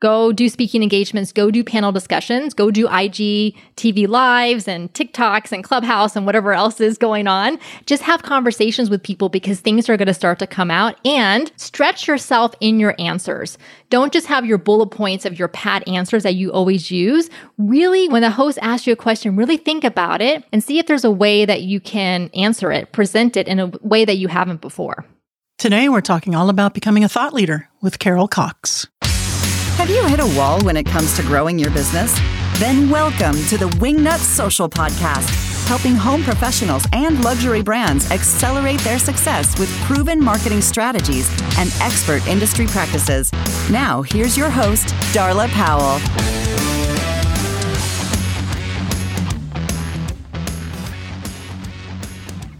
Go do speaking engagements, go do panel discussions, go do IG TV lives and TikToks and Clubhouse and whatever else is going on. Just have conversations with people because things are going to start to come out and stretch yourself in your answers. Don't just have your bullet points of your pat answers that you always use. Really, when the host asks you a question, really think about it and see if there's a way that you can answer it, present it in a way that you haven't before. Today, we're talking all about becoming a thought leader with Carol Cox. Have you hit a wall when it comes to growing your business? Then welcome to the Wingnut Social Podcast, helping home professionals and luxury brands accelerate their success with proven marketing strategies and expert industry practices. Now, here's your host, Darla Powell.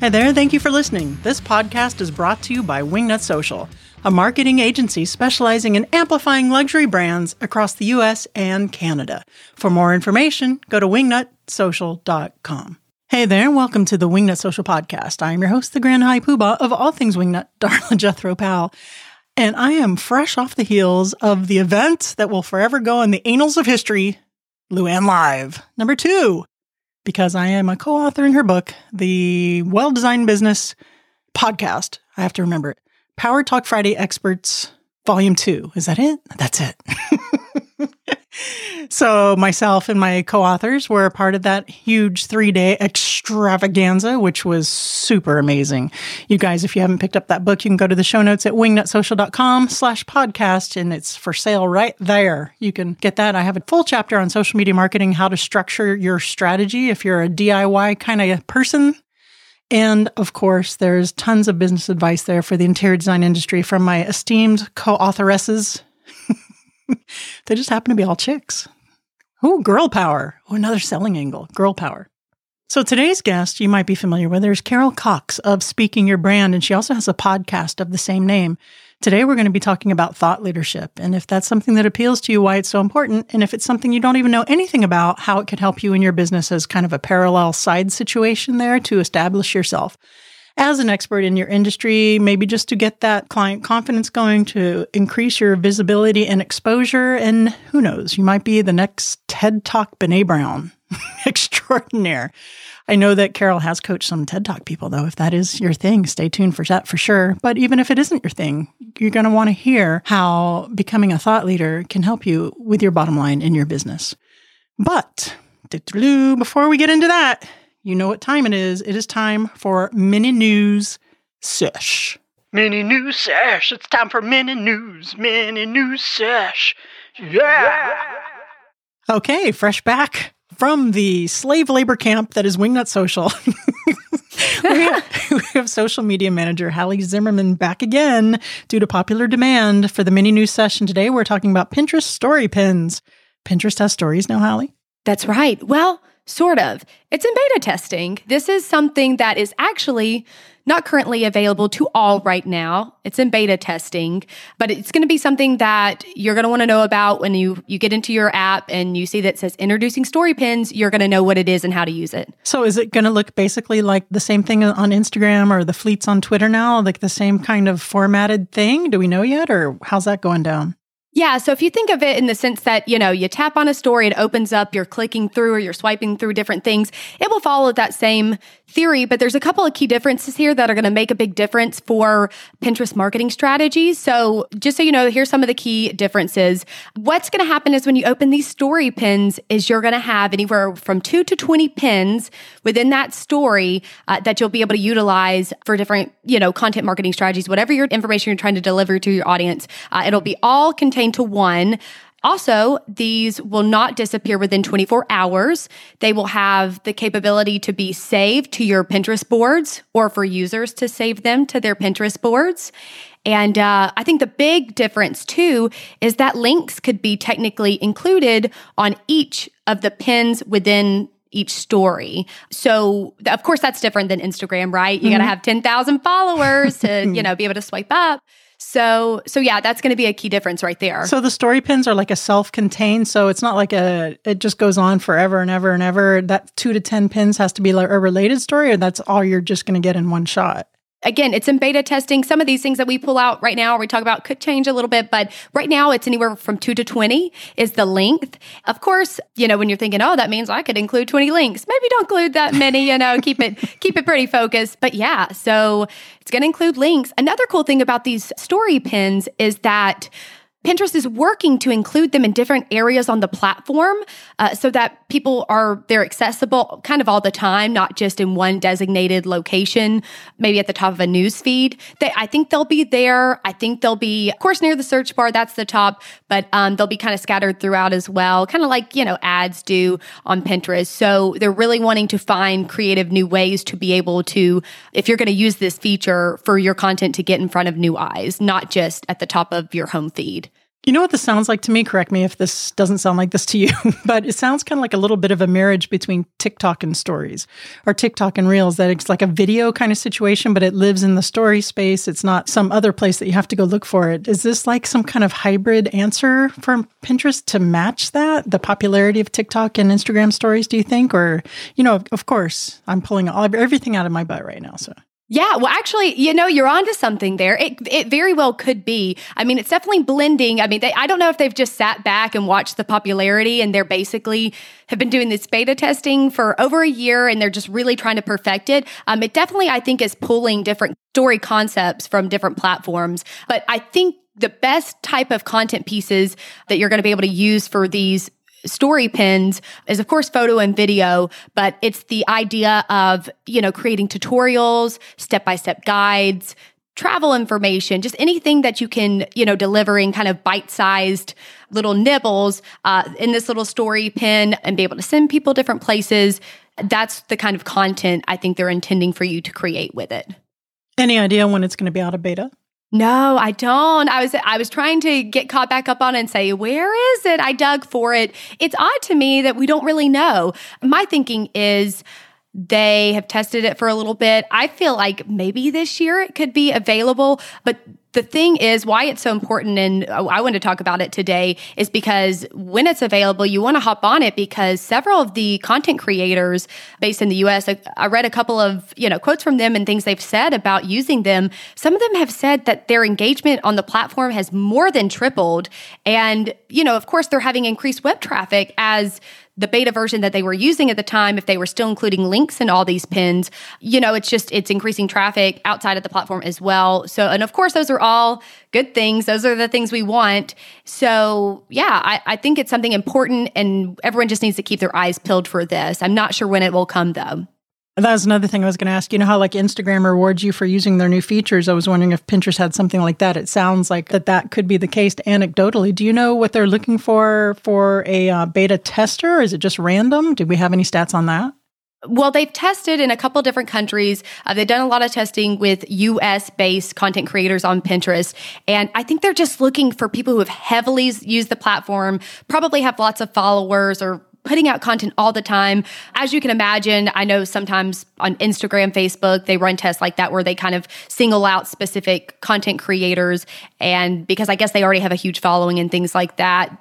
Hey there, thank you for listening. This podcast is brought to you by Wingnut Social a marketing agency specializing in amplifying luxury brands across the US and Canada. For more information, go to wingnutsocial.com. Hey there, welcome to the Wingnut Social Podcast. I am your host, the Grand High Poobah of all things Wingnut, Darla Jethro Powell. And I am fresh off the heels of the event that will forever go in the annals of history, Luann Live. Number two, because I am a co author in her book, The Well Designed Business Podcast. I have to remember it. Power Talk Friday Experts Volume 2. Is that it? That's it. so, myself and my co authors were a part of that huge three day extravaganza, which was super amazing. You guys, if you haven't picked up that book, you can go to the show notes at wingnutsocial.com slash podcast, and it's for sale right there. You can get that. I have a full chapter on social media marketing, how to structure your strategy if you're a DIY kind of person and of course, there's tons of business advice there for the interior design industry from my esteemed co authoresses. they just happen to be all chicks. Oh, girl power. Oh, another selling angle girl power. So today's guest you might be familiar with. is Carol Cox of Speaking Your Brand, and she also has a podcast of the same name. Today, we're going to be talking about thought leadership and if that's something that appeals to you, why it's so important, and if it's something you don't even know anything about, how it could help you in your business as kind of a parallel side situation there to establish yourself as an expert in your industry, maybe just to get that client confidence going, to increase your visibility and exposure. And who knows, you might be the next TED Talk Brene Brown extraordinaire. I know that Carol has coached some TED Talk people, though. If that is your thing, stay tuned for that for sure. But even if it isn't your thing, you're going to want to hear how becoming a thought leader can help you with your bottom line in your business. But before we get into that, you know what time it is. It is time for mini news sesh. Mini news sesh. It's time for mini news, mini news sesh. Yeah. yeah. Okay, fresh back from the slave labor camp that is Wingnut Social. we, have, we, have, social media manager Hallie Zimmerman back again due to popular demand for the mini news session today. We're talking about Pinterest story pins. Pinterest has stories now, Hallie? That's right. Well, sort of. It's in beta testing. This is something that is actually not currently available to all right now. It's in beta testing, but it's going to be something that you're going to want to know about when you you get into your app and you see that says introducing story pins, you're going to know what it is and how to use it. So is it going to look basically like the same thing on Instagram or the fleets on Twitter now, like the same kind of formatted thing? Do we know yet or how's that going down? Yeah. So if you think of it in the sense that, you know, you tap on a story, it opens up, you're clicking through or you're swiping through different things, it will follow that same theory. But there's a couple of key differences here that are going to make a big difference for Pinterest marketing strategies. So just so you know, here's some of the key differences. What's going to happen is when you open these story pins is you're going to have anywhere from two to 20 pins within that story uh, that you'll be able to utilize for different, you know, content marketing strategies, whatever your information you're trying to deliver to your audience. Uh, it'll be all contained to one. Also, these will not disappear within 24 hours. They will have the capability to be saved to your Pinterest boards or for users to save them to their Pinterest boards. And uh, I think the big difference too is that links could be technically included on each of the pins within each story. So, of course, that's different than Instagram, right? You mm-hmm. got to have 10,000 followers to, you know, be able to swipe up. So, so yeah, that's going to be a key difference right there. So the story pins are like a self-contained, so it's not like a it just goes on forever and ever and ever. That 2 to 10 pins has to be like a related story or that's all you're just going to get in one shot. Again, it's in beta testing. Some of these things that we pull out right now, we talk about, could change a little bit, but right now it's anywhere from two to 20 is the length. Of course, you know, when you're thinking, oh, that means I could include 20 links, maybe don't include that many, you know, keep it, keep it pretty focused. But yeah, so it's going to include links. Another cool thing about these story pins is that Pinterest is working to include them in different areas on the platform uh, so that people are they're accessible kind of all the time, not just in one designated location, maybe at the top of a news feed. They, I think they'll be there. I think they'll be, of course, near the search bar. That's the top, but um, they'll be kind of scattered throughout as well, kind of like you know ads do on Pinterest. So they're really wanting to find creative new ways to be able to, if you're going to use this feature for your content to get in front of new eyes, not just at the top of your home feed. You know what this sounds like to me? Correct me if this doesn't sound like this to you, but it sounds kind of like a little bit of a marriage between TikTok and stories or TikTok and Reels, that it's like a video kind of situation, but it lives in the story space. It's not some other place that you have to go look for it. Is this like some kind of hybrid answer from Pinterest to match that, the popularity of TikTok and Instagram stories, do you think? Or, you know, of course, I'm pulling everything out of my butt right now. So. Yeah, well, actually, you know, you're onto something there. It it very well could be. I mean, it's definitely blending. I mean, they, I don't know if they've just sat back and watched the popularity, and they're basically have been doing this beta testing for over a year, and they're just really trying to perfect it. Um, it definitely, I think, is pulling different story concepts from different platforms. But I think the best type of content pieces that you're going to be able to use for these story pins is of course photo and video, but it's the idea of, you know, creating tutorials, step-by-step guides, travel information, just anything that you can, you know, delivering kind of bite-sized little nibbles uh, in this little story pin and be able to send people different places. That's the kind of content I think they're intending for you to create with it. Any idea when it's going to be out of beta? No, I don't. I was I was trying to get caught back up on it and say, where is it? I dug for it. It's odd to me that we don't really know. My thinking is they have tested it for a little bit. I feel like maybe this year it could be available, but the thing is why it's so important and I want to talk about it today is because when it's available you want to hop on it because several of the content creators based in the US I, read a couple of you know quotes from them and things they've said about using them. Some of them have said that their engagement on the platform has more than tripled. And you know of course they're having increased web traffic as the beta version that they were using at the time, if they were still including links in all these pins, you know, it's just, it's increasing traffic outside of the platform as well. So, and of course, those are all good things. Those are the things we want. So, yeah, I, I think it's something important and everyone just needs to keep their eyes peeled for this. I'm not sure when it will come though. That was another thing I was going to ask. You know how like Instagram rewards you for using their new features? I was wondering if Pinterest had something like that. It sounds like that that could be the case anecdotally. Do you know what they're looking for for a uh, beta tester? Is it just random? Do we have any stats on that? Well, they've tested in a couple different countries. Uh, they've done a lot of testing with US based content creators on Pinterest. And I think they're just looking for people who have heavily used the platform, probably have lots of followers or putting out content all the time. As you can imagine, I know sometimes on Instagram, Facebook, they run tests like that where they kind of single out specific content creators. And because I guess they already have a huge following and things like that,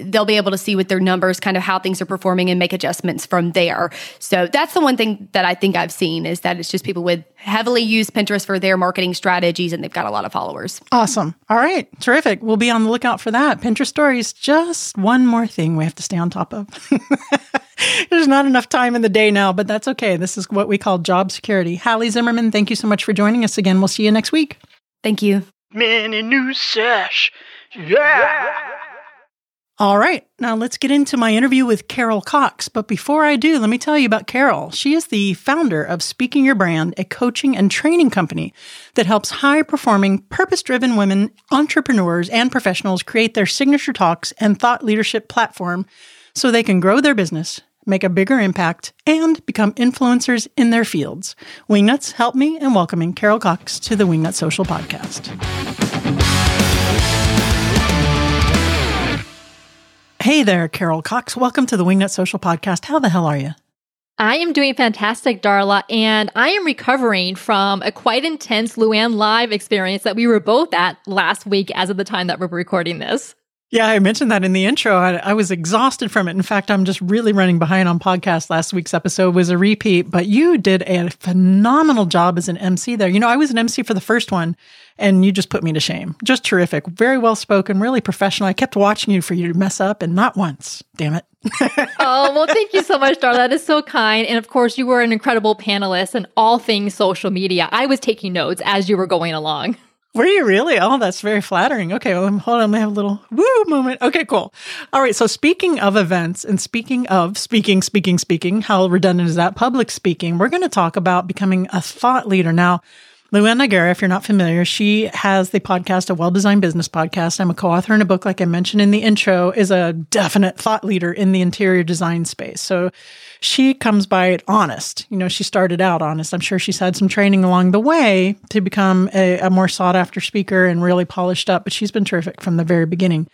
they'll be able to see with their numbers kind of how things are performing and make adjustments from there. So that's the one thing that I think I've seen is that it's just people with heavily used Pinterest for their marketing strategies and they've got a lot of followers. Awesome. All right. Terrific. We'll be on the lookout for that. Pinterest stories, just one more thing we have to stay on top of. There's not enough time in the day now, but that's okay. This is what we call job security. Hallie Zimmerman, thank you so much for joining us again. We'll see you next week. Thank you. Mini new sesh. yeah. yeah. All right, now let's get into my interview with Carol Cox. But before I do, let me tell you about Carol. She is the founder of Speaking Your Brand, a coaching and training company that helps high performing, purpose driven women, entrepreneurs, and professionals create their signature talks and thought leadership platform so they can grow their business, make a bigger impact, and become influencers in their fields. Wingnuts, help me in welcoming Carol Cox to the Wingnut Social Podcast. Hey there, Carol Cox. Welcome to the Wingnut Social Podcast. How the hell are you? I am doing fantastic, Darla, and I am recovering from a quite intense Luann Live experience that we were both at last week as of the time that we're recording this. Yeah, I mentioned that in the intro. I, I, was exhausted from it. In fact, I'm just really running behind on podcast. Last week's episode was a repeat, but you did a phenomenal job as an MC there. You know, I was an MC for the first one and you just put me to shame. Just terrific. Very well spoken, really professional. I kept watching you for you to mess up and not once. Damn it. oh, well, thank you so much, Darla. That is so kind. And of course, you were an incredible panelist in all things social media. I was taking notes as you were going along. Were you really? Oh, that's very flattering. Okay, well, hold on. Let me have a little woo moment. Okay, cool. All right. So, speaking of events and speaking of speaking, speaking, speaking, how redundant is that? Public speaking, we're going to talk about becoming a thought leader. Now, Luann Nigara, if you're not familiar, she has the podcast, a well designed business podcast. I'm a co author in a book, like I mentioned in the intro, is a definite thought leader in the interior design space. So she comes by it honest. You know, she started out honest. I'm sure she's had some training along the way to become a, a more sought after speaker and really polished up, but she's been terrific from the very beginning.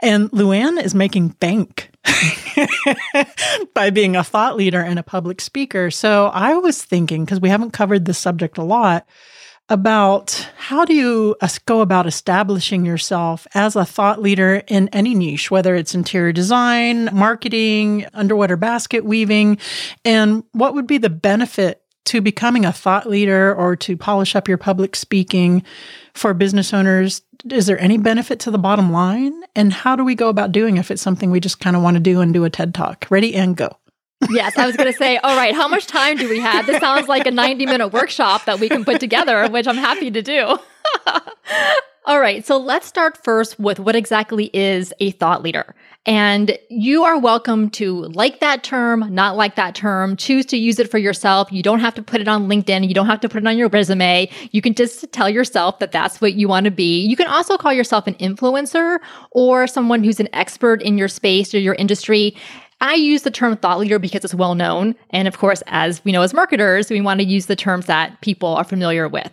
And Luann is making bank by being a thought leader and a public speaker. So I was thinking, because we haven't covered this subject a lot, about how do you go about establishing yourself as a thought leader in any niche, whether it's interior design, marketing, underwater basket weaving, and what would be the benefit to becoming a thought leader or to polish up your public speaking for business owners? Is there any benefit to the bottom line? And how do we go about doing if it's something we just kind of want to do and do a TED talk? Ready and go. Yes, I was going to say, all right, how much time do we have? This sounds like a 90 minute workshop that we can put together, which I'm happy to do. all right, so let's start first with what exactly is a thought leader. And you are welcome to like that term, not like that term, choose to use it for yourself. You don't have to put it on LinkedIn. You don't have to put it on your resume. You can just tell yourself that that's what you want to be. You can also call yourself an influencer or someone who's an expert in your space or your industry. I use the term thought leader because it's well known. And of course, as we know as marketers, we want to use the terms that people are familiar with.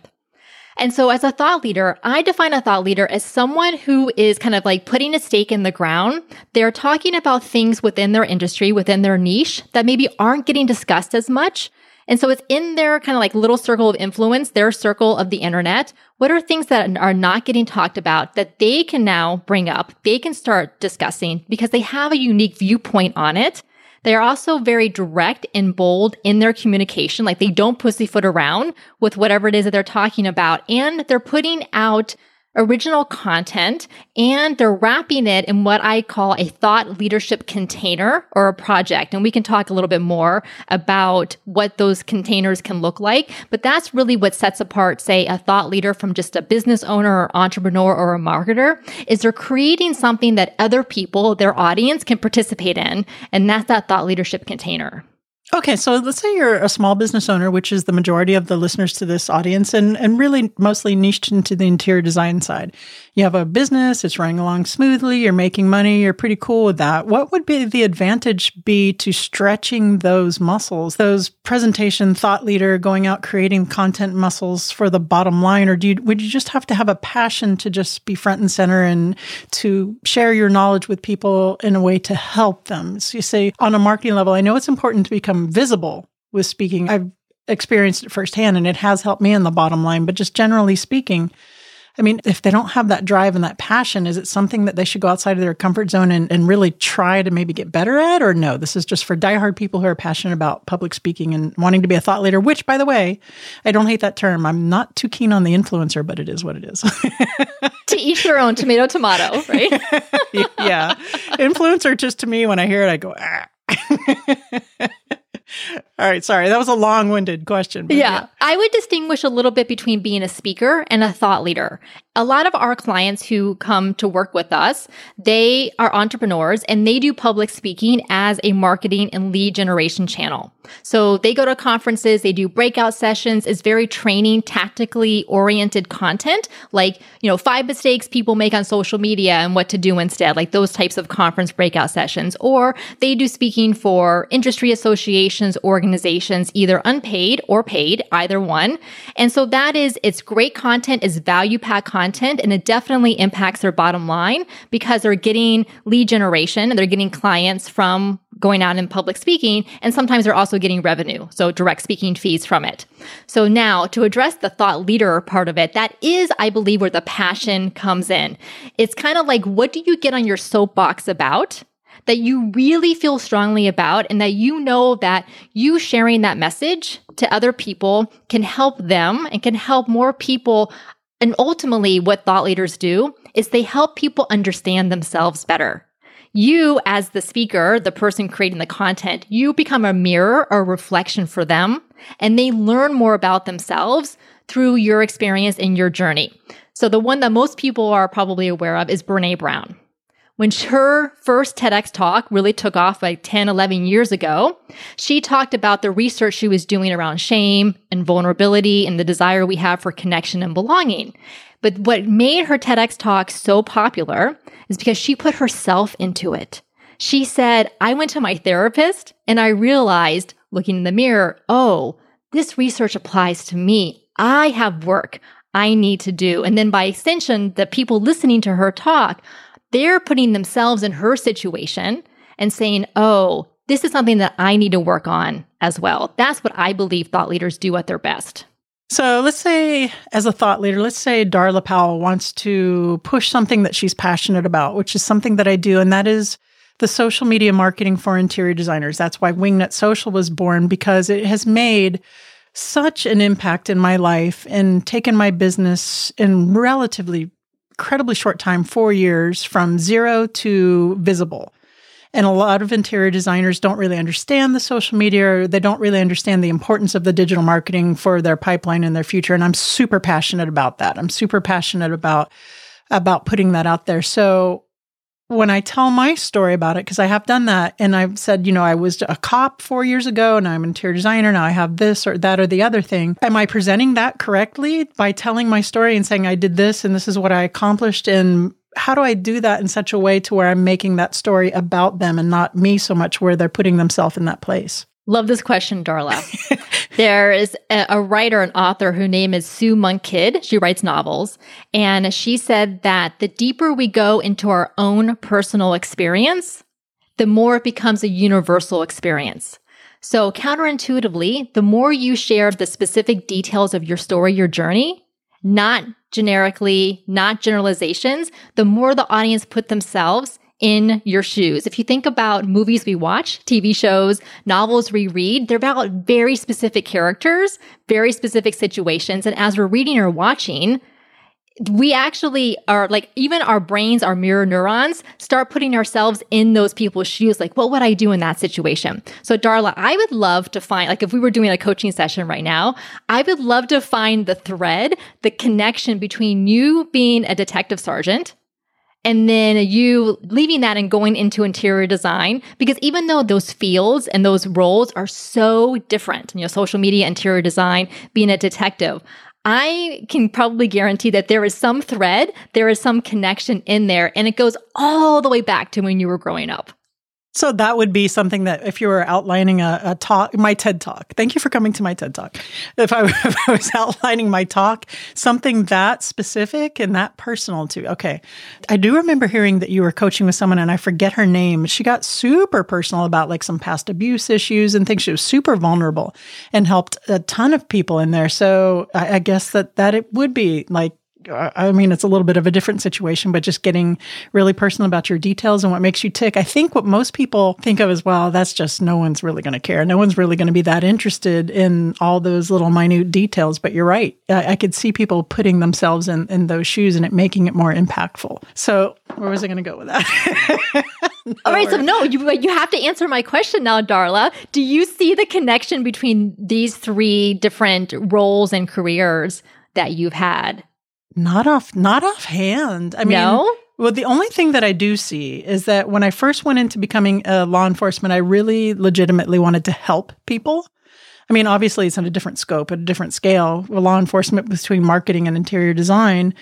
And so, as a thought leader, I define a thought leader as someone who is kind of like putting a stake in the ground. They're talking about things within their industry, within their niche that maybe aren't getting discussed as much. And so it's in their kind of like little circle of influence, their circle of the internet. What are things that are not getting talked about that they can now bring up? They can start discussing because they have a unique viewpoint on it. They are also very direct and bold in their communication. Like they don't pussyfoot around with whatever it is that they're talking about. And they're putting out original content and they're wrapping it in what I call a thought leadership container or a project. And we can talk a little bit more about what those containers can look like. But that's really what sets apart, say, a thought leader from just a business owner or entrepreneur or a marketer is they're creating something that other people, their audience can participate in. And that's that thought leadership container. Okay, so let's say you're a small business owner, which is the majority of the listeners to this audience, and, and really mostly niched into the interior design side. You have a business, it's running along smoothly, you're making money, you're pretty cool with that. What would be the advantage be to stretching those muscles, those presentation thought leader going out creating content muscles for the bottom line? Or do you, would you just have to have a passion to just be front and center and to share your knowledge with people in a way to help them? So you say on a marketing level, I know it's important to become visible with speaking. I've experienced it firsthand and it has helped me in the bottom line. But just generally speaking, I mean, if they don't have that drive and that passion, is it something that they should go outside of their comfort zone and, and really try to maybe get better at? Or no, this is just for diehard people who are passionate about public speaking and wanting to be a thought leader, which, by the way, I don't hate that term. I'm not too keen on the influencer, but it is what it is. to each their own tomato, tomato, right? yeah. Influencer, just to me, when I hear it, I go, ah. All right, sorry. That was a long winded question. Yeah. yeah. I would distinguish a little bit between being a speaker and a thought leader. A lot of our clients who come to work with us, they are entrepreneurs and they do public speaking as a marketing and lead generation channel. So they go to conferences, they do breakout sessions, it's very training, tactically oriented content, like, you know, five mistakes people make on social media and what to do instead, like those types of conference breakout sessions. Or they do speaking for industry associations, organizations, either unpaid or paid, either one. And so that is, it's great content, it's value pack content, and it definitely impacts their bottom line because they're getting lead generation and they're getting clients from going out in public speaking. And sometimes they're also getting revenue. So direct speaking fees from it. So now to address the thought leader part of it, that is, I believe, where the passion comes in. It's kind of like, what do you get on your soapbox about? that you really feel strongly about and that you know that you sharing that message to other people can help them and can help more people. And ultimately, what thought leaders do is they help people understand themselves better. You, as the speaker, the person creating the content, you become a mirror or reflection for them, and they learn more about themselves through your experience and your journey. So, the one that most people are probably aware of is Brene Brown. When her first TEDx talk really took off like 10, 11 years ago, she talked about the research she was doing around shame and vulnerability and the desire we have for connection and belonging. But what made her TEDx talk so popular is because she put herself into it. She said, I went to my therapist and I realized looking in the mirror, oh, this research applies to me. I have work I need to do. And then by extension, the people listening to her talk, they're putting themselves in her situation and saying, oh, this is something that I need to work on as well. That's what I believe thought leaders do at their best. So let's say, as a thought leader, let's say Darla Powell wants to push something that she's passionate about, which is something that I do, and that is the social media marketing for interior designers. That's why Wingnut Social was born because it has made such an impact in my life and taken my business in relatively incredibly short time, four years, from zero to visible. And a lot of interior designers don't really understand the social media, they don't really understand the importance of the digital marketing for their pipeline and their future. And I'm super passionate about that. I'm super passionate about about putting that out there. So when I tell my story about it, because I have done that and I've said, you know, I was a cop four years ago and I'm an interior designer. Now I have this or that or the other thing. Am I presenting that correctly by telling my story and saying I did this and this is what I accomplished? And how do I do that in such a way to where I'm making that story about them and not me so much where they're putting themselves in that place? Love this question, Darla. there is a, a, writer, an author, whose name is Sue Monk Kidd. She writes novels. And she said that the deeper we go into our own personal experience, the more it becomes a universal experience. So counterintuitively, the more you share the specific details of your story, your journey, not generically, not generalizations, the more the audience put themselves in your shoes. If you think about movies we watch, TV shows, novels we read, they're about very specific characters, very specific situations. And as we're reading or watching, we actually are like, even our brains, our mirror neurons start putting ourselves in those people's shoes. Like, what would I do in that situation? So, Darla, I would love to find, like, if we were doing a coaching session right now, I would love to find the thread, the connection between you being a detective sergeant and then you leaving that and going into interior design because even though those fields and those roles are so different you know social media interior design being a detective I can probably guarantee that there is some thread, there is some connection in there, and it goes all the way back to when you were growing up. So that would be something that if you were outlining a, a, talk, my TED talk. Thank you for coming to my TED talk. If I, if I, was outlining my talk, something that specific and that personal to. Okay, I do remember hearing that you were coaching with someone, and I forget her name. She got super personal about like some past abuse issues and things. She was super vulnerable and helped a ton of people in there. So I, I guess that that it would be like I mean, it's a little bit of a different situation, but just getting really personal about your details and what makes you tick. I think what most people think of as well, that's just no one's really going to care. No one's really going to be that interested in all those little minute details. But you're right. I, I could see people putting themselves in, in those shoes and it making it more impactful. So, where was I going to go with that? All right, so no, you you have to answer my question now, Darla. Do you see the connection between these three different roles and careers that you've had? Not off, not offhand. I mean, no? well, the only thing that I do see is that when I first went into becoming a law enforcement, I really legitimately wanted to help people. I mean, obviously, it's on a different scope, at a different scale. Law enforcement between marketing and interior design.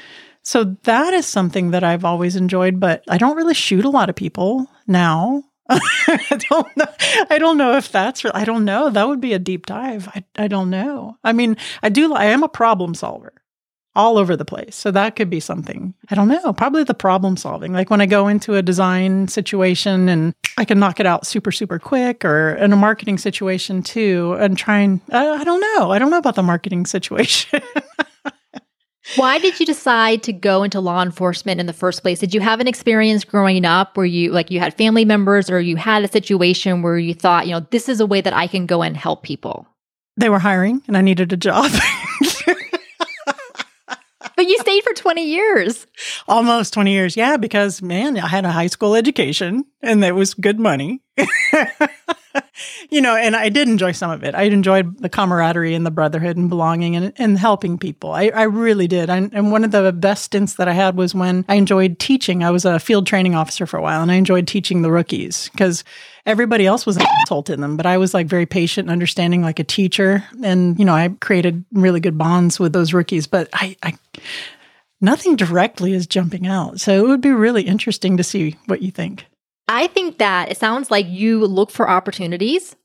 So that is something that I've always enjoyed, but I don't really shoot a lot of people now. I don't know. I don't know if that's. I don't know. That would be a deep dive. I, I don't know. I mean, I do. I am a problem solver. All over the place. So that could be something. I don't know, probably the problem solving. Like when I go into a design situation and I can knock it out super, super quick, or in a marketing situation too, and try and, I, I don't know. I don't know about the marketing situation. Why did you decide to go into law enforcement in the first place? Did you have an experience growing up where you like you had family members or you had a situation where you thought, you know, this is a way that I can go and help people? They were hiring and I needed a job. but you stayed for 20 years. Almost 20 years. Yeah, because man, I had a high school education and it was good money. you know, and I did enjoy some of it. I enjoyed the camaraderie and the brotherhood and belonging and, and helping people. I, I really did. I, and one of the best stints that I had was when I enjoyed teaching. I was a field training officer for a while and I enjoyed teaching the rookies because everybody else was an asshole to them, but I was like very patient and understanding like a teacher. And, you know, I created really good bonds with those rookies, but I, I nothing directly is jumping out. So it would be really interesting to see what you think. I think that it sounds like you look for opportunities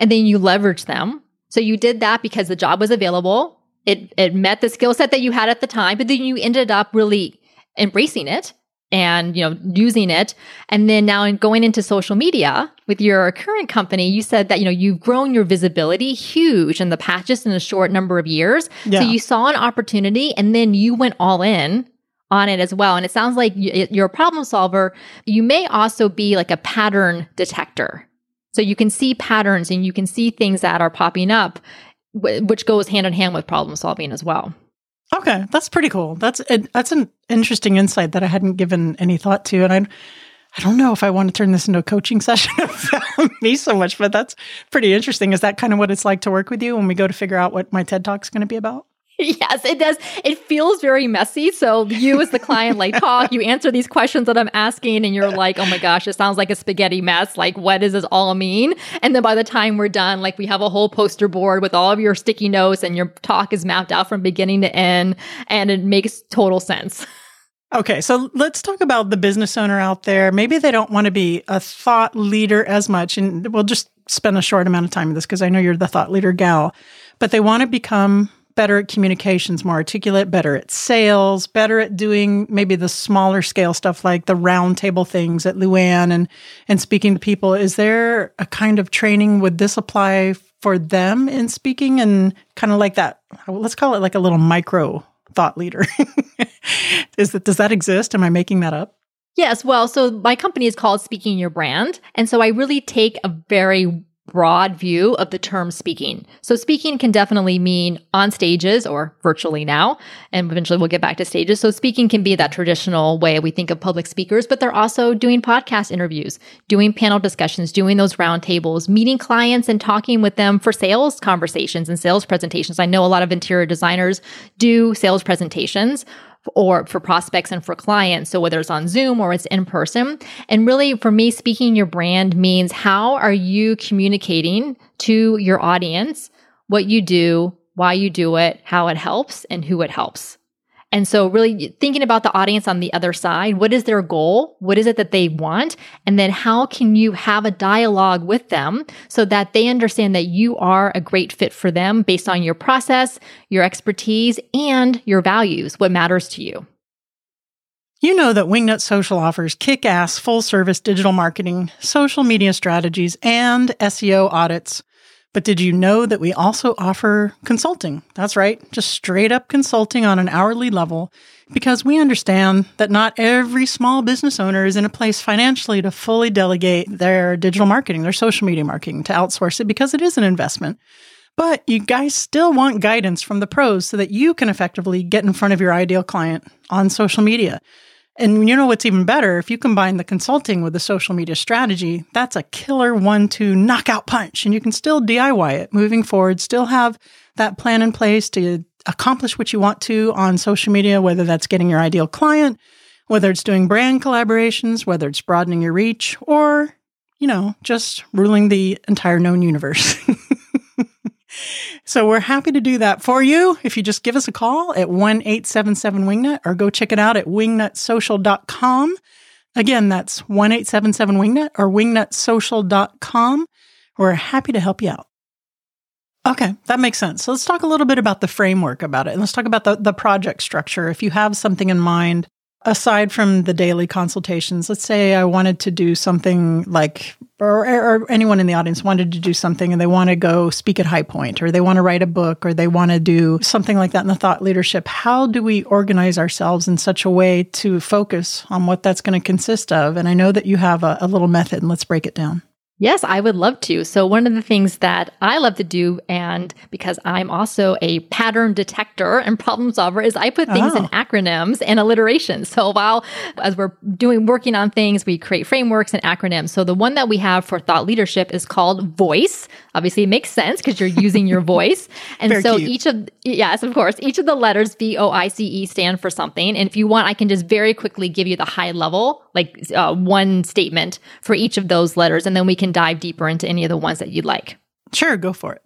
and then you leverage them. So you did that because the job was available. It it met the skill set that you had at the time, but then you ended up really embracing it and you know using it and then now in going into social media with your current company you said that you know you've grown your visibility huge in the past just in a short number of years yeah. so you saw an opportunity and then you went all in on it as well. And it sounds like you're a problem solver. You may also be like a pattern detector. So you can see patterns and you can see things that are popping up, which goes hand in hand with problem solving as well. Okay, that's pretty cool. That's that's an interesting insight that I hadn't given any thought to, and I, I don't know if I want to turn this into a coaching session about me so much, but that's pretty interesting. Is that kind of what it's like to work with you when we go to figure out what my TED Talk's going to be about? yes, it does. It feels very messy. So you as the client like talk, you answer these questions that I'm asking and you're like, "Oh my gosh, it sounds like a spaghetti mess. Like what does this all mean?" And then by the time we're done, like we have a whole poster board with all of your sticky notes and your talk is mapped out from beginning to end and it makes total sense. Okay, so let's talk about the business owner out there. Maybe they don't want to be a thought leader as much and we'll just spend a short amount of time with this because I know you're the thought leader gal, but they want to become better at communications, more articulate, better at sales, better at doing maybe the smaller scale stuff like the roundtable things at Luann and and speaking to people. Is there a kind of training would this apply for them in speaking and kind of like that? Let's call it like a little micro thought leader. is that does that exist? Am I making that up? Yes. Well, so my company is called Speaking Your Brand. And so I really take a very broad view of the term speaking. So speaking can definitely mean on stages or virtually now, and eventually we'll get back to stages. So speaking can be that traditional way we think of public speakers, but they're also doing podcast interviews, doing panel discussions, doing those roundtables, meeting clients and talking with them for sales conversations and sales presentations. I know a lot of interior designers do sales presentations or for prospects and for clients. So whether it's on Zoom or it's in person. And really for me, speaking your brand means how are you communicating to your audience what you do, why you do it, how it helps, and who it helps. And so, really thinking about the audience on the other side, what is their goal? What is it that they want? And then, how can you have a dialogue with them so that they understand that you are a great fit for them based on your process, your expertise, and your values, what matters to you? You know that Wingnut Social offers kick ass full service digital marketing, social media strategies, and SEO audits. But did you know that we also offer consulting? That's right, just straight up consulting on an hourly level because we understand that not every small business owner is in a place financially to fully delegate their digital marketing, their social media marketing, to outsource it because it is an investment. But you guys still want guidance from the pros so that you can effectively get in front of your ideal client on social media. And you know what's even better? If you combine the consulting with the social media strategy, that's a killer one two knockout punch. And you can still DIY it moving forward, still have that plan in place to accomplish what you want to on social media, whether that's getting your ideal client, whether it's doing brand collaborations, whether it's broadening your reach, or, you know, just ruling the entire known universe. So we're happy to do that for you. If you just give us a call at 1 877 Wingnut or go check it out at wingnutsocial.com. Again, that's 1 877 Wingnut or wingnutsocial.com. We're happy to help you out. Okay, that makes sense. So let's talk a little bit about the framework about it. And let's talk about the, the project structure. If you have something in mind, aside from the daily consultations, let's say I wanted to do something like, or, or, anyone in the audience wanted to do something and they want to go speak at High Point, or they want to write a book, or they want to do something like that in the thought leadership. How do we organize ourselves in such a way to focus on what that's going to consist of? And I know that you have a, a little method, and let's break it down. Yes, I would love to. So, one of the things that I love to do, and because I'm also a pattern detector and problem solver, is I put things oh. in acronyms and alliterations. So, while as we're doing working on things, we create frameworks and acronyms. So, the one that we have for thought leadership is called VOICE. Obviously, it makes sense because you're using your voice. And Very so, cute. each of, yes, of course, each of the letters V O I C E stand for something. And if you want, I can just very quickly give you the high level, like uh, one statement for each of those letters. And then we can dive deeper into any of the ones that you'd like. Sure, go for it.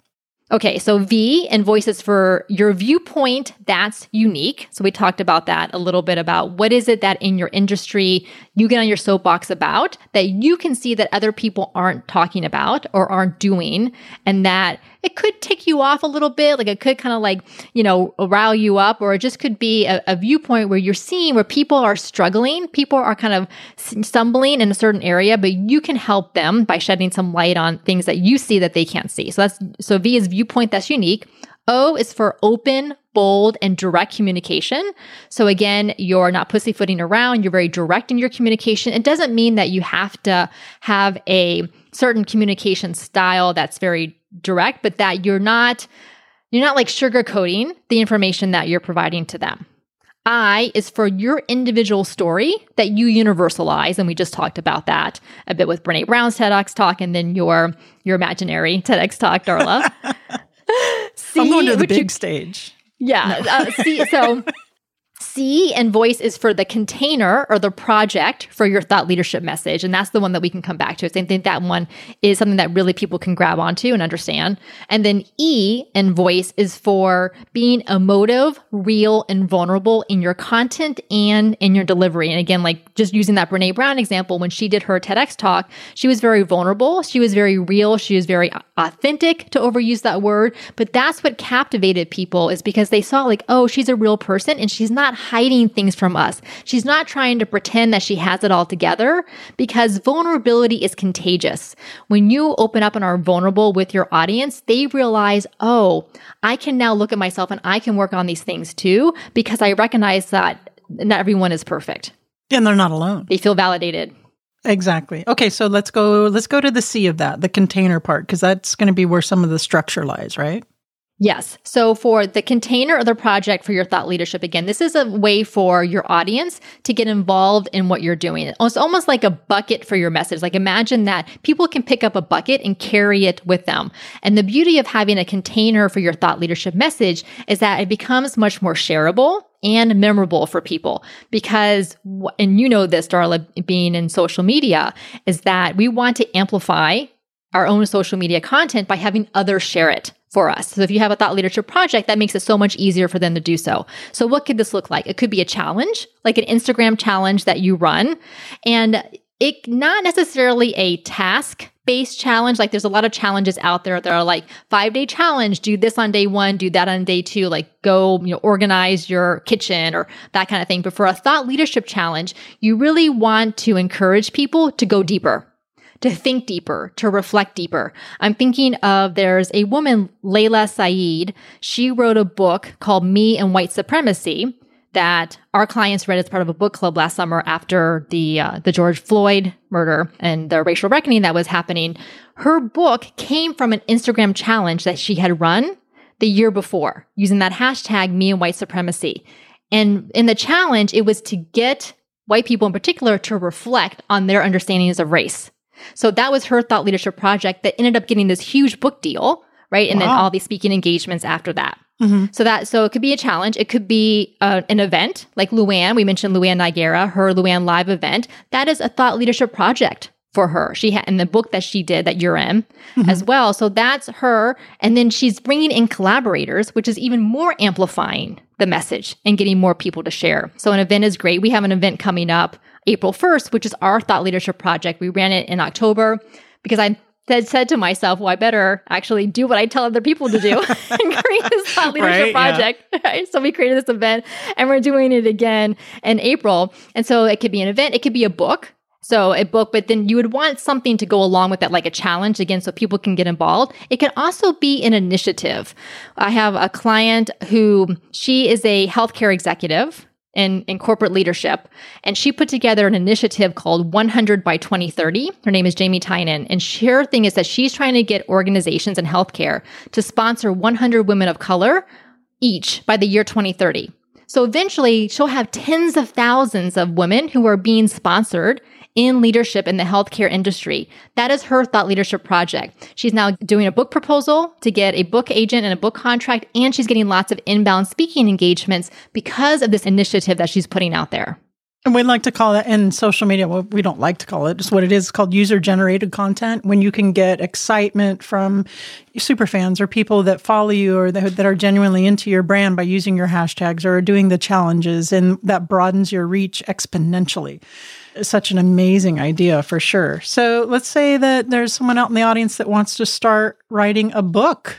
Okay, so V and voices for your viewpoint that's unique. So we talked about that a little bit about what is it that in your industry you get on your soapbox about that you can see that other people aren't talking about or aren't doing and that it could tick you off a little bit. Like it could kind of like, you know, rile you up, or it just could be a, a, viewpoint where you're seeing where people are struggling, people are kind of stumbling in a certain area, but you can help them by shedding some light on things that you see that they can't see. So that's, so V is viewpoint that's unique. O is for open, bold, and direct communication. So again, you're not pussyfooting around. You're very direct in your communication. It doesn't mean that you have to have a certain communication style that's very direct, but that you're not you're not like sugarcoating the information that you're providing to them. I is for your individual story that you universalize, and we just talked about that a bit with Brene Brown's TEDx talk, and then your your imaginary TEDx talk, Darla. C, I'm going to the big you, stage. Yeah. No. uh, C, so C and voice is for the container or the project for your thought leadership message. And that's the one that we can come back to. I think that one is something that really people can grab onto and understand. And then E and voice is for being emotive, real, and vulnerable in your content and in your delivery. And again, like just using that Brene Brown example, when she did her TEDx talk, she was very vulnerable. She was very real. She was very authentic to overuse that word. But that's what captivated people is because they saw like, oh, she's a real person and she's not hiding things from us. She's not trying to pretend that she has it all together because vulnerability is contagious. When you open up and are vulnerable with your audience, they realize, oh, I can now look at myself and I can work on these things too because I recognize that not everyone is perfect. And they're not alone. They feel validated. Exactly. Okay, so let's go let's go to the C of that, the container part because that's going to be where some of the structure lies, right? Yes. So for the container of the project for your thought leadership, again, this is a way for your audience to get involved in what you're doing. It's almost like a bucket for your message. Like imagine that people can pick up a bucket and carry it with them. And the beauty of having a container for your thought leadership message is that it becomes much more shareable and memorable for people because and you know this Darla being in social media is that we want to amplify our own social media content by having others share it for us. So if you have a thought leadership project, that makes it so much easier for them to do so. So what could this look like? It could be a challenge, like an Instagram challenge that you run and it not necessarily a task based challenge. Like there's a lot of challenges out there that are like five day challenge, do this on day one, do that on day two, like go, you know, organize your kitchen or that kind of thing. But for a thought leadership challenge, you really want to encourage people to go deeper to think deeper, to reflect deeper. I'm thinking of there's a woman, Layla Saad. She wrote a book called Me and White Supremacy that our clients read as part of a book club last summer after the uh, the George Floyd murder and the racial reckoning that was happening. Her book came from an Instagram challenge that she had run the year before using that hashtag me and white supremacy. And in the challenge, it was to get white people in particular to reflect on their understandings of race. So that was her thought leadership project that ended up getting this huge book deal, right? And wow. then all these speaking engagements after that. Mm-hmm. So that so it could be a challenge. It could be uh, an event like Luann. We mentioned Luann Nigara, her Luann Live event. That is a thought leadership project for her. She had in the book that she did that you're in mm-hmm. as well. So that's her. And then she's bringing in collaborators, which is even more amplifying the message and getting more people to share. So an event is great. We have an event coming up April 1st, which is our thought leadership project. We ran it in October because I said, said to myself, well, I better actually do what I tell other people to do and create this thought leadership Right, yeah. project. Right? So we created this event and we're doing it again in April. And so it could be an event, it could be a book. So a book, but then you would want something to go along with that, like a challenge again, so people can get involved. It can also be an initiative. I have a client who she is a healthcare executive in, in corporate leadership. And she put together an initiative called 100 by 2030. Her name is Jamie Tynan. And she, her thing is that she's trying to get organizations in healthcare to sponsor 100 women of color each by the year 2030. So eventually she'll have tens of thousands of women who are being sponsored in leadership in the healthcare industry. That is her thought leadership project. She's now doing a book proposal to get a book agent and a book contract, and she's getting lots of inbound speaking engagements because of this initiative that she's putting out there. And we like to call that in social media. Well, we don't like to call it. It's what it is. Called user generated content. When you can get excitement from super fans or people that follow you or that, that are genuinely into your brand by using your hashtags or doing the challenges, and that broadens your reach exponentially. Such an amazing idea for sure. So let's say that there's someone out in the audience that wants to start writing a book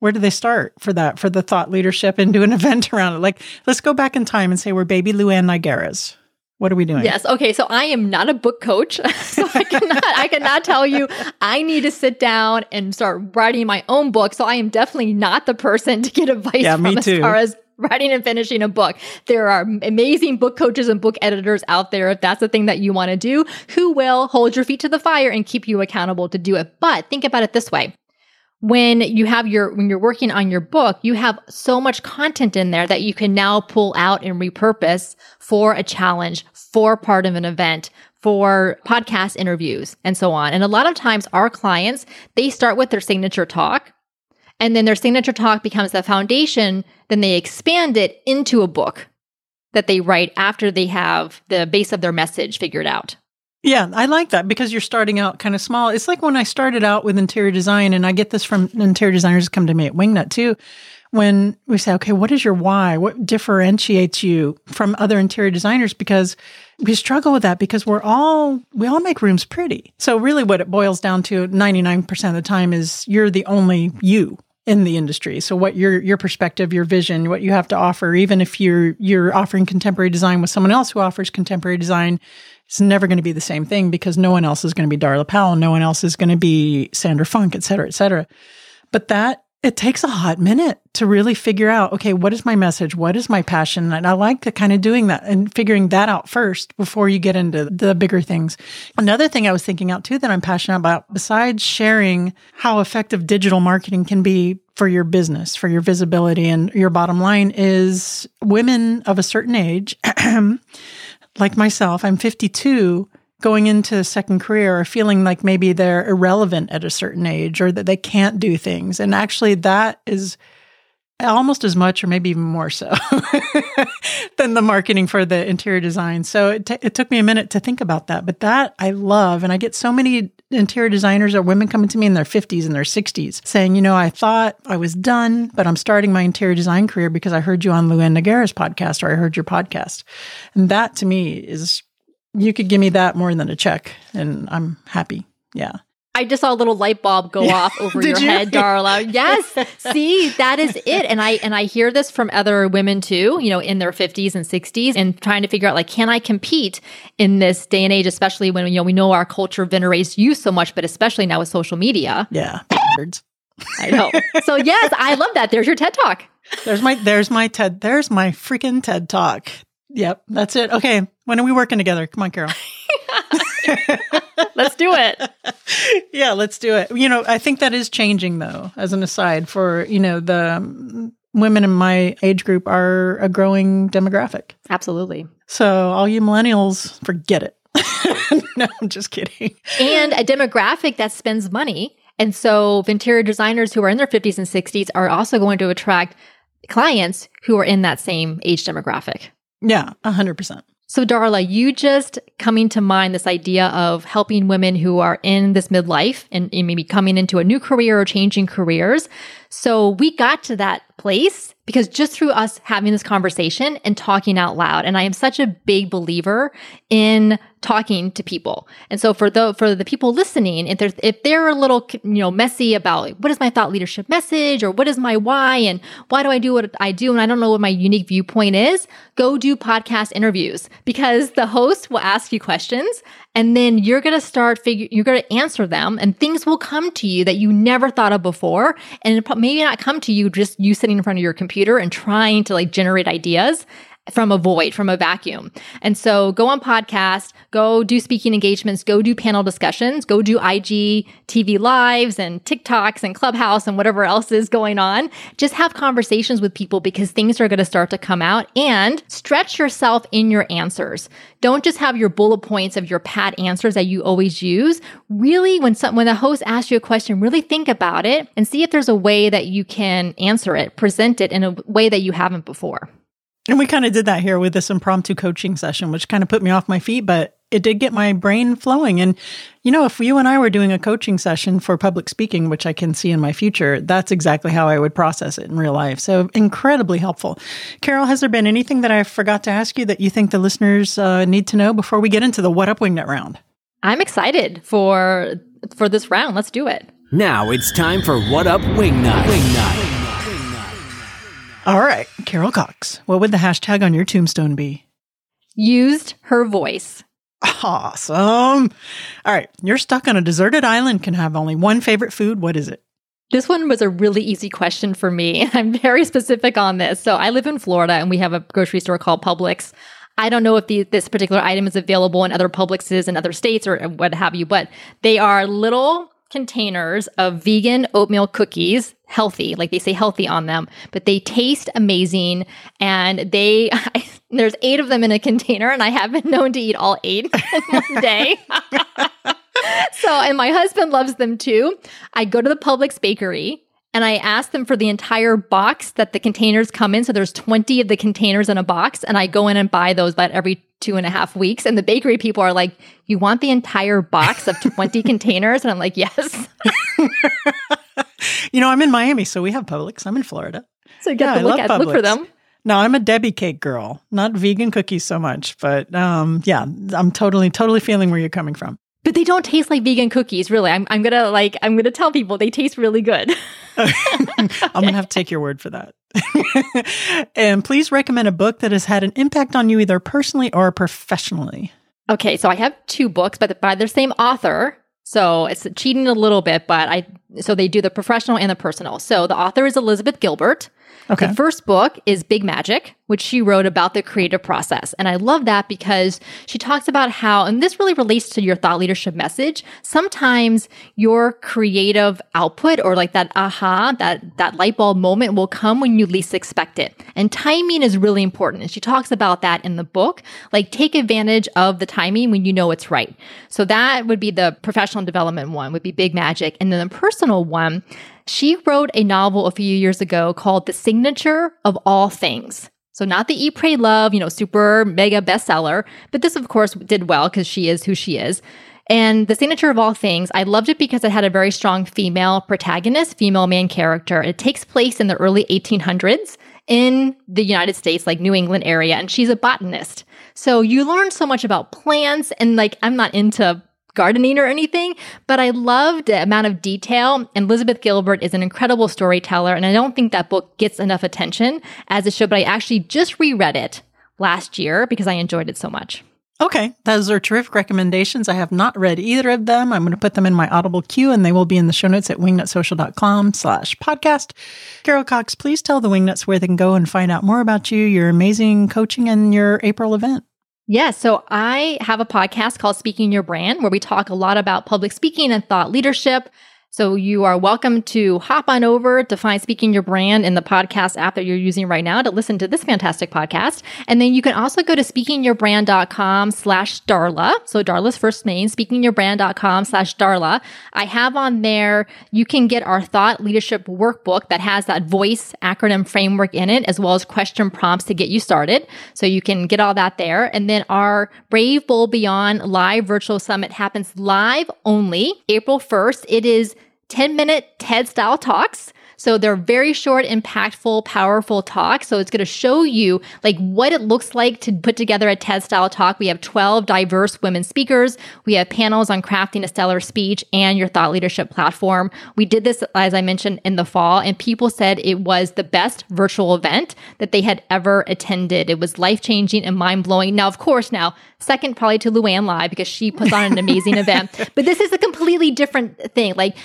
where do they start for that for the thought leadership and do an event around it like let's go back in time and say we're baby Luann Nigara's what are we doing Yes. Okay. So I am not a book coach. so I cannot, I cannot tell you I need to sit down and start writing my own book. So I am definitely not the person to get advice Yeah, from me as too. far as writing and finishing a book. There are amazing book coaches and book editors out there. If that's the thing that you want to do, who will hold your feet to the fire and keep you accountable to do it. But think about it this way when you have your when you're working on your book you have so much content in there that you can now pull out and repurpose for a challenge for part of an event for podcast interviews and so on and a lot of times our clients they start with their signature talk and then their signature talk becomes the foundation then they expand it into a book that they write after they have the base of their message figured out Yeah, I like that because you're starting out kind of small. It's like when I started out with interior design, and I get this from interior designers come to me at Wingnut too. When we say, okay, what is your why? What differentiates you from other interior designers? Because we struggle with that because we're all, we all make rooms pretty. So really what it boils down to 99% of the time is you're the only you in the industry. So what your your perspective, your vision, what you have to offer, even if you're you're offering contemporary design with someone else who offers contemporary design, it's never going to be the same thing because no one else is going to be Darla Powell, no one else is going to be Sandra Funk, et cetera, et cetera. But that it takes a hot minute to really figure out, okay, what is my message? What is my passion? And I like to kind of doing that and figuring that out first before you get into the bigger things. Another thing I was thinking out too that I'm passionate about, besides sharing how effective digital marketing can be for your business, for your visibility and your bottom line is women of a certain age, like myself, I'm 52 going into a second career or feeling like maybe they're irrelevant at a certain age or that they can't do things. And actually, that is almost as much or maybe even more so than the marketing for the interior design. So it, t- it took me a minute to think about that. But that I love. And I get so many interior designers or women coming to me in their 50s and their 60s saying, you know, I thought I was done, but I'm starting my interior design career because I heard you on Luann Nigara's podcast or I heard your podcast. And that to me is you could give me that more than a check and I'm happy. Yeah. I just saw a little light bulb go off over your you? head, Darla. Yes. See, that is it. And I and I hear this from other women too, you know, in their 50s and 60s and trying to figure out like can I compete in this day and age especially when you know we know our culture venerates youth so much, but especially now with social media. Yeah. I know. so yes, I love that. There's your TED Talk. There's my there's my TED there's my freaking TED talk. Yep, that's it. Okay, when are we working together? Come on, Carol. Let's do it. yeah, let's do it. You know, I think that is changing though. As an aside, for you know the um, women in my age group are a growing demographic. Absolutely. So all you millennials, forget it. no, I'm just kidding. and a demographic that spends money. And so interior designers who are in their 50s and 60s are also going to attract clients who are in that same age demographic. Yeah, hundred percent. So, Darla, you just coming to mind this idea of helping women who are in this midlife and, and maybe coming into a new career or changing careers. So, we got to that place because just through us having this conversation and talking out loud, and I am such a big believer in talking to people. And so for the for the people listening, if they're if they're a little you know messy about what is my thought leadership message or what is my why and why do I do what I do and I don't know what my unique viewpoint is, go do podcast interviews because the host will ask you questions and then you're going to start figure you're going to answer them and things will come to you that you never thought of before and maybe not come to you just you sitting in front of your computer and trying to like generate ideas from a void, from a vacuum. And so go on podcast, go do speaking engagements, go do panel discussions, go do IG TV lives and TikToks and Clubhouse and whatever else is going on. Just have conversations with people because things are going to start to come out and stretch yourself in your answers. Don't just have your bullet points of your pat answers that you always use. Really, when some, when the host asks you a question, really think about it and see if there's a way that you can answer it, present it in a way that you haven't before. And we kind of did that here with this impromptu coaching session, which kind of put me off my feet, but it did get my brain flowing. And, you know, if you and I were doing a coaching session for public speaking, which I can see in my future, that's exactly how I would process it in real life. So incredibly helpful. Carol, has there been anything that I forgot to ask you that you think the listeners uh, need to know before we get into the What Up Wingnut round? I'm excited for for this round. Let's do it. Now it's time for What Up Wingnut. Wingnut. All right, Carol Cox, what would the hashtag on your tombstone be? Used her voice. Awesome. All right, you're stuck on a deserted island, can have only one favorite food. What is it? This one was a really easy question for me. I'm very specific on this. So I live in Florida and we have a grocery store called Publix. I don't know if the, this particular item is available in other Publixes in other states or what have you, but they are little containers of vegan oatmeal cookies, healthy, like they say healthy on them, but they taste amazing. And they, I, there's eight of them in a container, and I have been known to eat all eight in one day. so, and my husband loves them too. I go to the Publix bakery and I ask them for the entire box that the containers come in. So there's 20 of the containers in a box, and I go in and buy those about every two and a half weeks. And the bakery people are like, You want the entire box of 20 containers? And I'm like, Yes. you know, I'm in Miami, so we have Publix. I'm in Florida. So you get yeah, to look, at, look for them. No, I'm a Debbie cake girl, not vegan cookies so much. But um, yeah, I'm totally, totally feeling where you're coming from but they don't taste like vegan cookies really i'm, I'm gonna like i'm gonna tell people they taste really good i'm gonna have to take your word for that and please recommend a book that has had an impact on you either personally or professionally. Okay so i have two books by the same author. So it's cheating a little bit but i so they do the professional and the personal. So the author is elizabeth gilbert Okay. The first book is Big Magic, which she wrote about the creative process. And I love that because she talks about how, and this really relates to your thought leadership message. Sometimes your creative output or like that aha, that, that light bulb moment will come when you least expect it. And timing is really important. And she talks about that in the book. Like take advantage of the timing when you know it's right. So that would be the professional development one, would be Big Magic. And then the personal one, she wrote a novel a few years ago called The Signature of All Things. So not the Eat, Pray, Love, you know, super mega bestseller, but this of course did well because she is who she is. And The Signature of All Things, I loved it because it had a very strong female protagonist, female main character. It takes place in the early 1800s in the United States, like New England area, and she's a botanist. So you learn so much about plants and like I'm not into gardening or anything, but I loved the amount of detail. And Elizabeth Gilbert is an incredible storyteller. And I don't think that book gets enough attention as a show, but I actually just reread it last year because I enjoyed it so much. Okay, those are terrific recommendations. I have not read either of them. I'm going to put them in my Audible queue and they will be in the show notes at wingnutsocial.com slash podcast. Carol Cox, please tell the Wingnuts where they can go and find out more about you, your amazing coaching, and your April event. Yeah, so I have a podcast called Speaking Your Brand where we talk a lot about public speaking and thought leadership. So you are welcome to hop on over to find Speaking Your Brand in the podcast app that you're using right now to listen to this fantastic podcast. And then you can also go to speakingyourbrand.com slash Darla. So Darla's first name, speakingyourbrand.com slash Darla. I have on there, you can get our thought leadership workbook that has that voice acronym framework in it, as well as question prompts to get you started. So you can get all that there. And then our Brave Bold Beyond live virtual summit happens live only April 1st. It is 10 minute TED style talks. So they're very short, impactful, powerful talks. So it's going to show you like what it looks like to put together a TED style talk. We have 12 diverse women speakers. We have panels on crafting a stellar speech and your thought leadership platform. We did this, as I mentioned, in the fall, and people said it was the best virtual event that they had ever attended. It was life changing and mind blowing. Now, of course, now, second probably to Luann Lai because she puts on an amazing event, but this is a completely different thing. Like,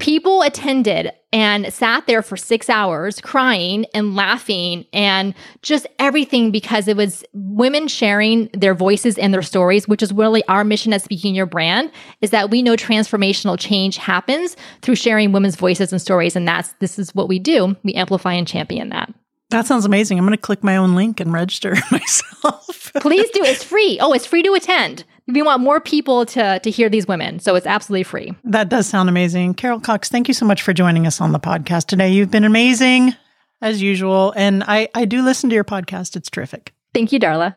people attended and sat there for six hours crying and laughing and just everything because it was women sharing their voices and their stories which is really our mission at speaking your brand is that we know transformational change happens through sharing women's voices and stories. And that's this is what we do. We amplify and champion that. That sounds amazing. I'm going to click my own link and register myself. please do. It's free. Oh it's free to attend we want more people to to hear these women so it's absolutely free that does sound amazing. Carol Cox, thank you so much for joining us on the podcast today. You've been amazing as usual. And I, I do listen to your podcast. It's terrific. thank you darla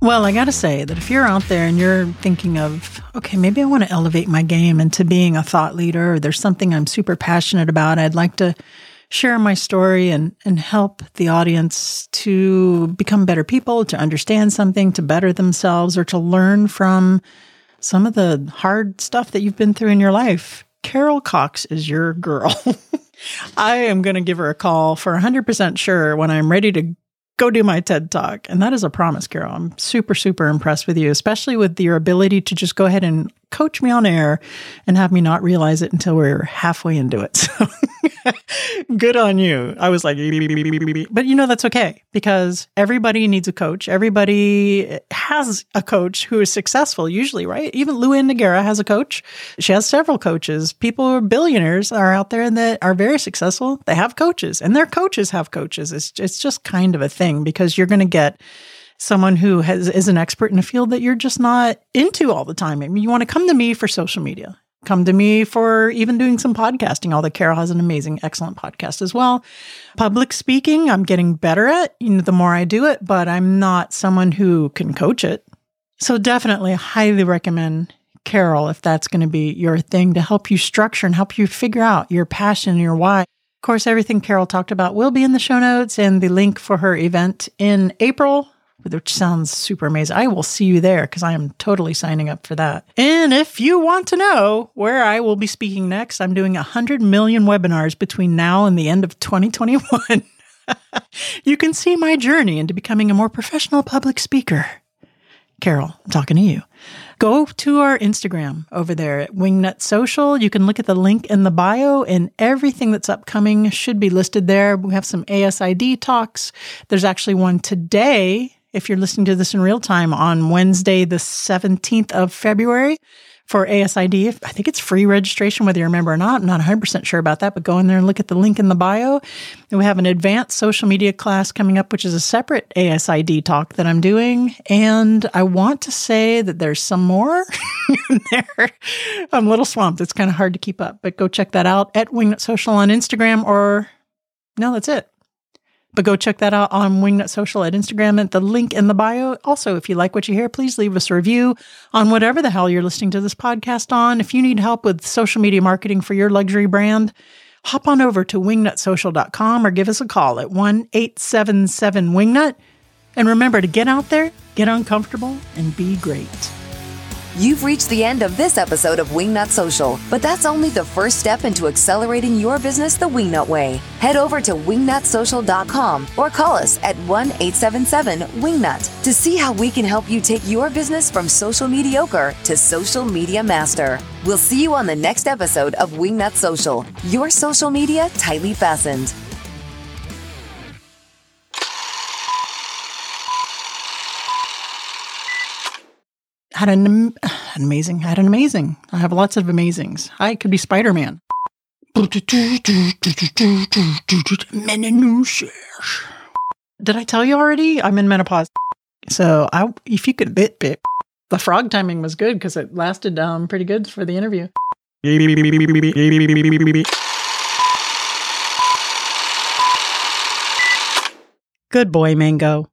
Well, I got to say that if you're out there and you're thinking of, okay, maybe I want to elevate my game into being a thought leader, or there's something I'm super passionate about, I'd like to share my story and, and help the audience to become better people, to understand something, to better themselves, or to learn from some of the hard stuff that you've been through in your life. Carol Cox is your girl. I am going to give her a call for 100% sure when I'm ready to go do my TED talk. And that is a promise, Carol. I'm super, super impressed with you, especially with your ability to just go ahead and coach me on air and have me not realize it until we're halfway into it. So good on you. I was like, but you know, that's okay because everybody needs a coach. Everybody has a coach who is successful, usually, right? Even Luann Nigara has a coach. She has several coaches. People who are billionaires are out there and that are very successful. They have coaches and their coaches have coaches. It's, it's just kind of a thing because you're going to get someone who has is an expert in a field that you're just not into all the time. I mean, you want to come to me for social media. Come to me for even doing some podcasting. Although Carol has an amazing, excellent podcast as well. Public speaking, I'm getting better at. You know, the more I do it, but I'm not someone who can coach it. So definitely, highly recommend Carol if that's going to be your thing to help you structure and help you figure out your passion and your why. Of course, everything Carol talked about will be in the show notes and the link for her event in April which sounds super amazing. I will see you there because I am totally signing up for that. And if you want to know where I will be speaking next, I'm doing 100 million webinars between now and the end of 2021. you can see my journey into becoming a more professional public speaker. Carol, I'm talking to you. Go to our Instagram over there at Wingnut Social. You can look at the link in the bio, and everything that's upcoming should be listed there. We have some ASID talks. There's actually one today if you're listening to this in real time on Wednesday, the 17th of February for ASID. I think it's free registration, whether you remember or not. I'm not 100% sure about that, but go in there and look at the link in the bio. And we have an advanced social media class coming up, which is a separate ASID talk that I'm doing. And I want to say that there's some more in there. I'm a little swamped. It's kind of hard to keep up, but go check that out at Wingnut Social on Instagram or no, that's it. But go check that out on Wingnut Social at Instagram at the link in the bio. Also, if you like what you hear, please leave us a review on whatever the hell you're listening to this podcast on. If you need help with social media marketing for your luxury brand, hop on over to wingnutsocial.com or give us a call at 1 877 Wingnut. And remember to get out there, get uncomfortable, and be great. You've reached the end of this episode of Wingnut Social, but that's only the first step into accelerating your business the Wingnut way. Head over to wingnutsocial.com or call us at 1 877 Wingnut to see how we can help you take your business from social mediocre to social media master. We'll see you on the next episode of Wingnut Social, your social media tightly fastened. Had an, an amazing, had an amazing. I have lots of amazings. I could be Spider Man. Did I tell you already? I'm in menopause. So I, if you could bit bit, the frog timing was good because it lasted um pretty good for the interview. Good boy, Mango.